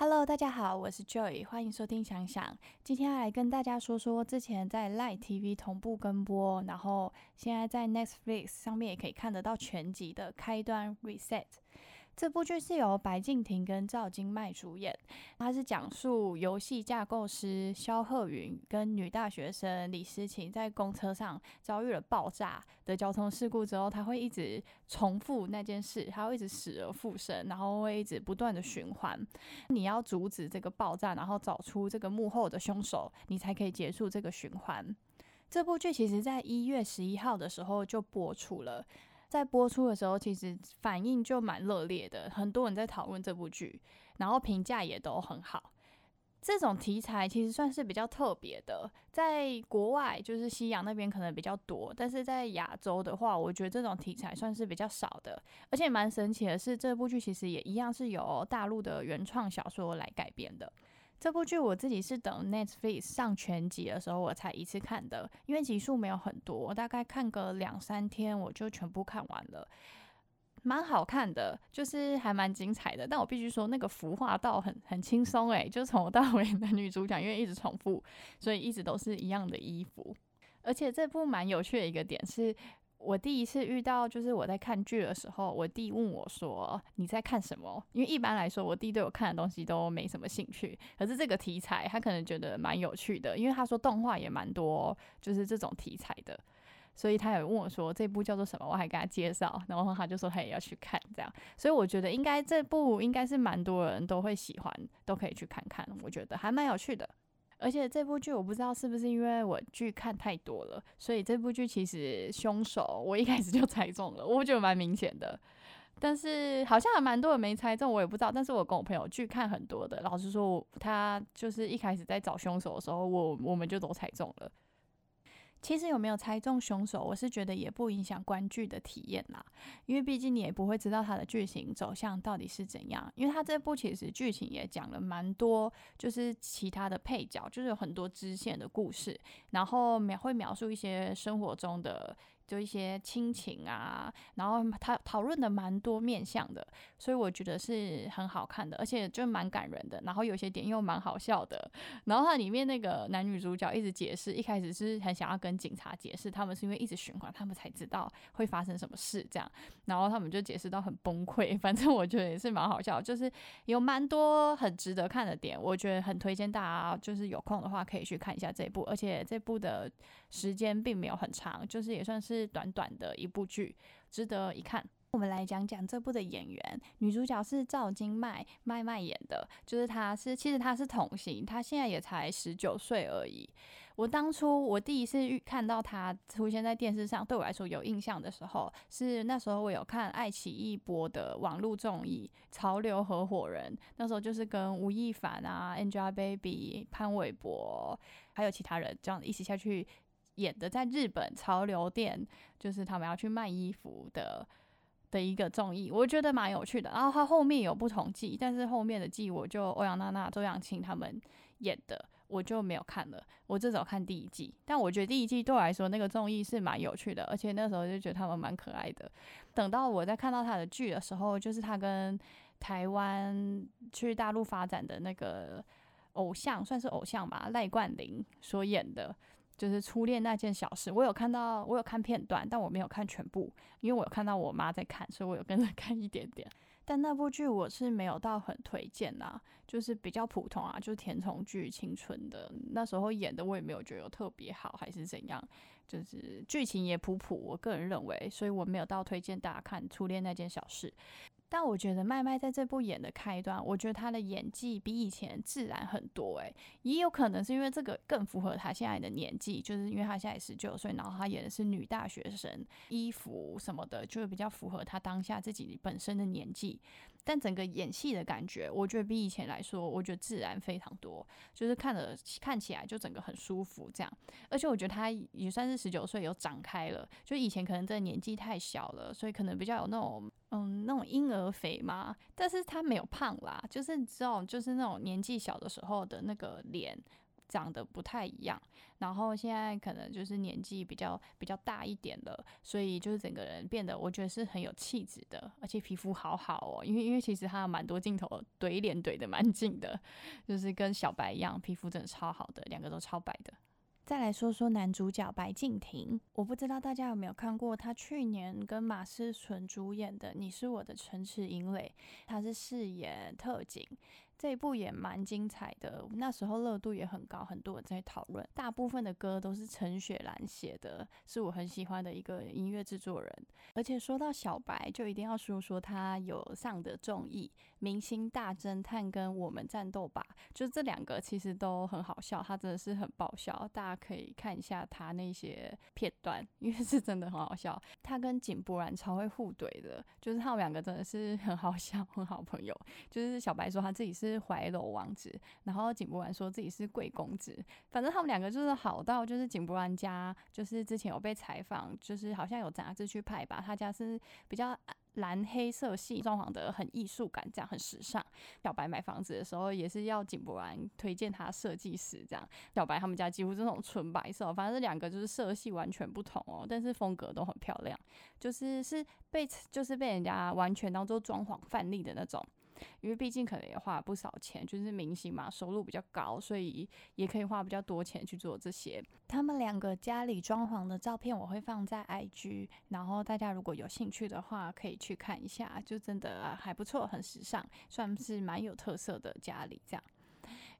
Hello，大家好，我是 Joy，欢迎收听想想。今天要来跟大家说说之前在 Light TV 同步跟播，然后现在在 Netflix 上面也可以看得到全集的开端 Reset。这部剧是由白敬亭跟赵今麦主演，它是讲述游戏架构师肖鹤云跟女大学生李诗情在公车上遭遇了爆炸的交通事故之后，他会一直重复那件事，他会一直死而复生，然后会一直不断的循环。你要阻止这个爆炸，然后找出这个幕后的凶手，你才可以结束这个循环。这部剧其实在一月十一号的时候就播出了。在播出的时候，其实反应就蛮热烈的，很多人在讨论这部剧，然后评价也都很好。这种题材其实算是比较特别的，在国外就是西洋那边可能比较多，但是在亚洲的话，我觉得这种题材算是比较少的。而且蛮神奇的是，这部剧其实也一样是由大陆的原创小说来改编的。这部剧我自己是等 Netflix 上全集的时候我才一次看的，因为集数没有很多，我大概看个两三天我就全部看完了，蛮好看的，就是还蛮精彩的。但我必须说，那个服化道很很轻松诶，就从头到尾的女主角因为一直重复，所以一直都是一样的衣服。而且这部蛮有趣的一个点是。我第一次遇到，就是我在看剧的时候，我弟问我说：“你在看什么？”因为一般来说，我弟对我看的东西都没什么兴趣。可是这个题材，他可能觉得蛮有趣的，因为他说动画也蛮多，就是这种题材的。所以他有问我说：“这部叫做什么？”我还给他介绍，然后他就说他也要去看这样。所以我觉得应该这部应该是蛮多人都会喜欢，都可以去看看。我觉得还蛮有趣的。而且这部剧我不知道是不是因为我剧看太多了，所以这部剧其实凶手我一开始就猜中了，我觉得蛮明显的。但是好像还蛮多人没猜中，我也不知道。但是我跟我朋友剧看很多的，老实说，他就是一开始在找凶手的时候，我我们就都猜中了。其实有没有猜中凶手，我是觉得也不影响观剧的体验啦，因为毕竟你也不会知道它的剧情走向到底是怎样。因为它这部其实剧情也讲了蛮多，就是其他的配角，就是有很多支线的故事，然后描会描述一些生活中的。就一些亲情啊，然后他讨论的蛮多面向的，所以我觉得是很好看的，而且就蛮感人的。然后有些点又蛮好笑的。然后它里面那个男女主角一直解释，一开始是很想要跟警察解释，他们是因为一直循环，他们才知道会发生什么事这样。然后他们就解释到很崩溃。反正我觉得也是蛮好笑，就是有蛮多很值得看的点，我觉得很推荐大家，就是有空的话可以去看一下这部。而且这部的时间并没有很长，就是也算是。短短的一部剧，值得一看。我们来讲讲这部的演员，女主角是赵今麦麦麦演的，就是她是其实她是童星，她现在也才十九岁而已。我当初我第一次看到她出现在电视上，对我来说有印象的时候，是那时候我有看爱奇艺播的网络综艺《潮流合伙人》，那时候就是跟吴亦凡啊、Angelababy、潘玮柏还有其他人这样一起下去。演的在日本潮流店，就是他们要去卖衣服的的一个综艺，我觉得蛮有趣的。然后他后面有不同季，但是后面的季我就欧阳娜娜、周扬青他们演的，我就没有看了。我至少看第一季，但我觉得第一季对我来说那个综艺是蛮有趣的，而且那时候就觉得他们蛮可爱的。等到我在看到他的剧的时候，就是他跟台湾去大陆发展的那个偶像，算是偶像吧，赖冠霖所演的。就是初恋那件小事，我有看到，我有看片段，但我没有看全部，因为我有看到我妈在看，所以我有跟着 看一点点。但那部剧我是没有到很推荐呐，就是比较普通啊，就是甜宠剧、青春的，那时候演的我也没有觉得有特别好，还是怎样，就是剧情也普普，我个人认为，所以我没有到推荐大家看初恋那件小事。但我觉得麦麦在这部演的开端，我觉得她的演技比以前自然很多。诶，也有可能是因为这个更符合她现在的年纪，就是因为她现在十九岁，然后她演的是女大学生，衣服什么的就是比较符合她当下自己本身的年纪。但整个演戏的感觉，我觉得比以前来说，我觉得自然非常多，就是看着看起来就整个很舒服这样。而且我觉得她也算是十九岁有长开了，就以前可能这年纪太小了，所以可能比较有那种。嗯，那种婴儿肥嘛，但是他没有胖啦，就是你知道，就是那种年纪小的时候的那个脸，长得不太一样，然后现在可能就是年纪比较比较大一点了，所以就是整个人变得我觉得是很有气质的，而且皮肤好好哦，因为因为其实他有蛮多镜头怼脸怼的蛮近的，就是跟小白一样，皮肤真的超好的，两个都超白的。再来说说男主角白敬亭，我不知道大家有没有看过他去年跟马思纯主演的《你是我的城池营垒》，他是饰演特警。这一部也蛮精彩的，那时候热度也很高，很多人在讨论。大部分的歌都是陈雪兰写的，是我很喜欢的一个音乐制作人。而且说到小白，就一定要说说他有上的综艺《明星大侦探》跟《我们战斗吧》，就这两个其实都很好笑，他真的是很爆笑，大家可以看一下他那些片段，因为是真的很好笑。他跟井柏然超会互怼的，就是他们两个真的是很好笑，很好朋友。就是小白说他自己是。是怀楼王子，然后井柏然说自己是贵公子，反正他们两个就是好到，就是井柏然家，就是之前有被采访，就是好像有杂志去拍吧，他家是比较蓝黑色系装潢的，很艺术感，这样很时尚。小白买房子的时候也是要井柏然推荐他设计师，这样。小白他们家几乎是那种纯白色，反正这两个就是色系完全不同哦，但是风格都很漂亮，就是是被就是被人家完全当做装潢范例的那种。因为毕竟可能也花了不少钱，就是明星嘛，收入比较高，所以也可以花比较多钱去做这些。他们两个家里装潢的照片我会放在 IG，然后大家如果有兴趣的话，可以去看一下，就真的还不错，很时尚，算是蛮有特色的家里这样。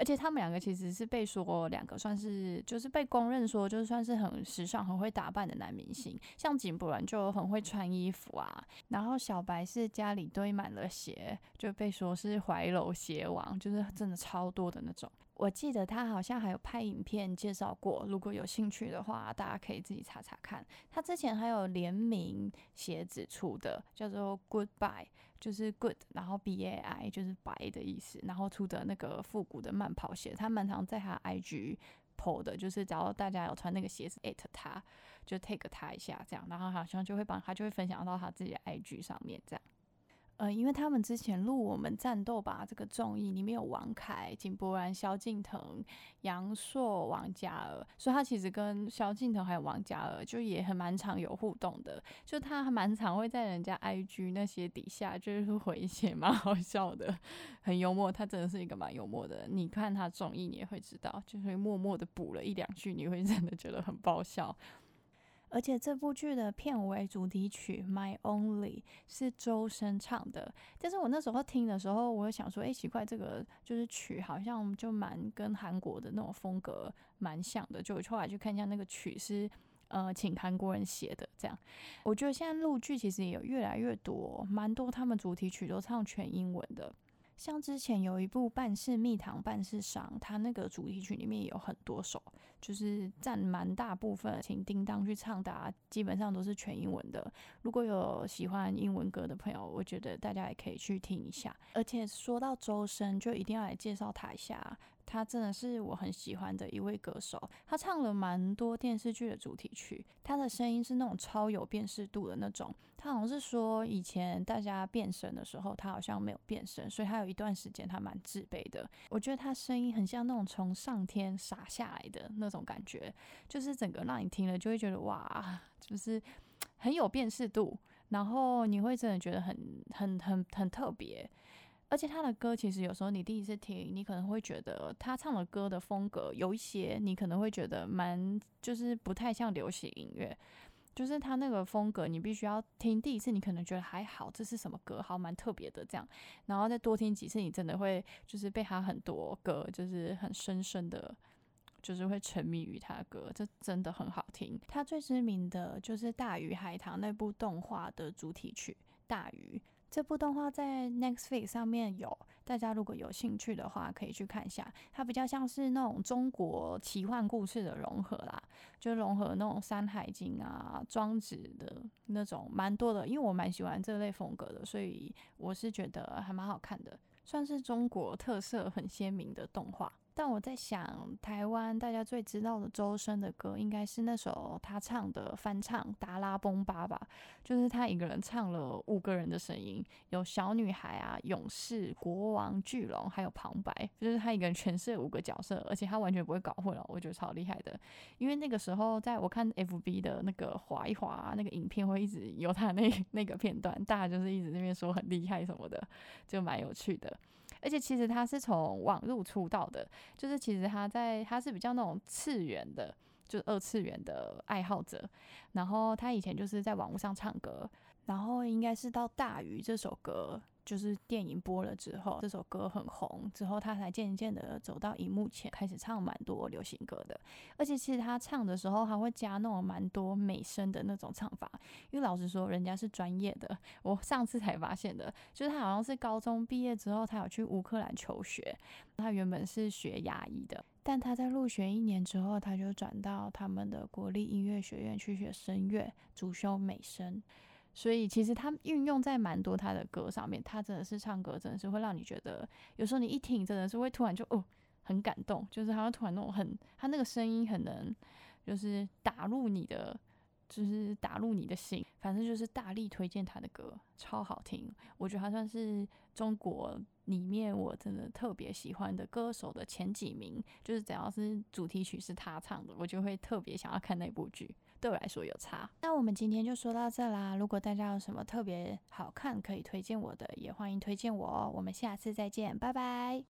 而且他们两个其实是被说两个算是就是被公认说就算是很时尚很会打扮的男明星，像井柏然就很会穿衣服啊，然后小白是家里堆满了鞋，就被说是怀柔鞋王，就是真的超多的那种。我记得他好像还有拍影片介绍过，如果有兴趣的话，大家可以自己查查看。他之前还有联名鞋子出的，叫做 Goodbye，就是 Good，然后 B A I 就是白的意思，然后出的那个复古的慢跑鞋，他蛮常在他 I G PO 的，就是只要大家有穿那个鞋子，at 他就 take 他一下这样，然后好像就会帮他就会分享到他自己的 I G 上面这样。呃，因为他们之前录我们战斗吧这个综艺里面有王凯、井柏然、萧敬腾、杨烁、王嘉尔，所以他其实跟萧敬腾还有王嘉尔就也很蛮常有互动的，就他还蛮常会在人家 IG 那些底下就是回一些蛮好笑的，很幽默，他真的是一个蛮幽默的。你看他综艺你也会知道，就会默默的补了一两句，你会真的觉得很爆笑。而且这部剧的片尾主题曲《My Only》是周深唱的，但是我那时候听的时候，我想说，哎，奇怪，这个就是曲好像就蛮跟韩国的那种风格蛮像的，就我后来去看一下那个曲是呃请韩国人写的，这样。我觉得现在录剧其实也有越来越多，蛮多他们主题曲都唱全英文的。像之前有一部《半是蜜糖半是伤》，它那个主题曲里面有很多首，就是占蛮大部分，请叮当去唱的，基本上都是全英文的。如果有喜欢英文歌的朋友，我觉得大家也可以去听一下。而且说到周深，就一定要来介绍他一下。他真的是我很喜欢的一位歌手，他唱了蛮多电视剧的主题曲，他的声音是那种超有辨识度的那种。他好像是说以前大家变声的时候，他好像没有变声，所以他有一段时间他蛮自卑的。我觉得他声音很像那种从上天洒下来的那种感觉，就是整个让你听了就会觉得哇，就是很有辨识度，然后你会真的觉得很很很很特别。而且他的歌其实有时候你第一次听，你可能会觉得他唱的歌的风格有一些，你可能会觉得蛮就是不太像流行音乐，就是他那个风格，你必须要听第一次，你可能觉得还好，这是什么歌，好蛮特别的这样，然后再多听几次，你真的会就是被他很多歌就是很深深的，就是会沉迷于他的歌，这真的很好听。他最知名的就是《大鱼海棠》那部动画的主题曲《大鱼》。这部动画在 Netflix 上面有，大家如果有兴趣的话，可以去看一下。它比较像是那种中国奇幻故事的融合啦，就融合那种《山海经》啊、庄子的那种蛮多的。因为我蛮喜欢这类风格的，所以我是觉得还蛮好看的，算是中国特色很鲜明的动画。但我在想，台湾大家最知道的周深的歌，应该是那首他唱的翻唱《达拉崩吧》吧，就是他一个人唱了五个人的声音，有小女孩啊、勇士、国王、巨龙，还有旁白，就是他一个人诠释五个角色，而且他完全不会搞混了，我觉得超厉害的。因为那个时候，在我看 FB 的那个滑一滑那个影片，会一直有他那那个片段，大家就是一直那边说很厉害什么的，就蛮有趣的。而且其实他是从网络出道的，就是其实他在他是比较那种次元的，就是二次元的爱好者。然后他以前就是在网络上唱歌，然后应该是到《大鱼》这首歌。就是电影播了之后，这首歌很红之后，他才渐渐的走到荧幕前，开始唱蛮多流行歌的。而且其实他唱的时候还会加那种蛮多美声的那种唱法，因为老实说，人家是专业的。我上次才发现的，就是他好像是高中毕业之后，他有去乌克兰求学。他原本是学牙医的，但他在入学一年之后，他就转到他们的国立音乐学院去学声乐，主修美声。所以其实他运用在蛮多他的歌上面，他真的是唱歌，真的是会让你觉得，有时候你一听，真的是会突然就哦很感动，就是他会突然那种很，他那个声音很能，就是打入你的，就是打入你的心。反正就是大力推荐他的歌，超好听。我觉得他算是中国里面我真的特别喜欢的歌手的前几名，就是只要是主题曲是他唱的，我就会特别想要看那部剧。对我来说有差。那我们今天就说到这啦。如果大家有什么特别好看可以推荐我的，也欢迎推荐我哦。我们下次再见，拜拜。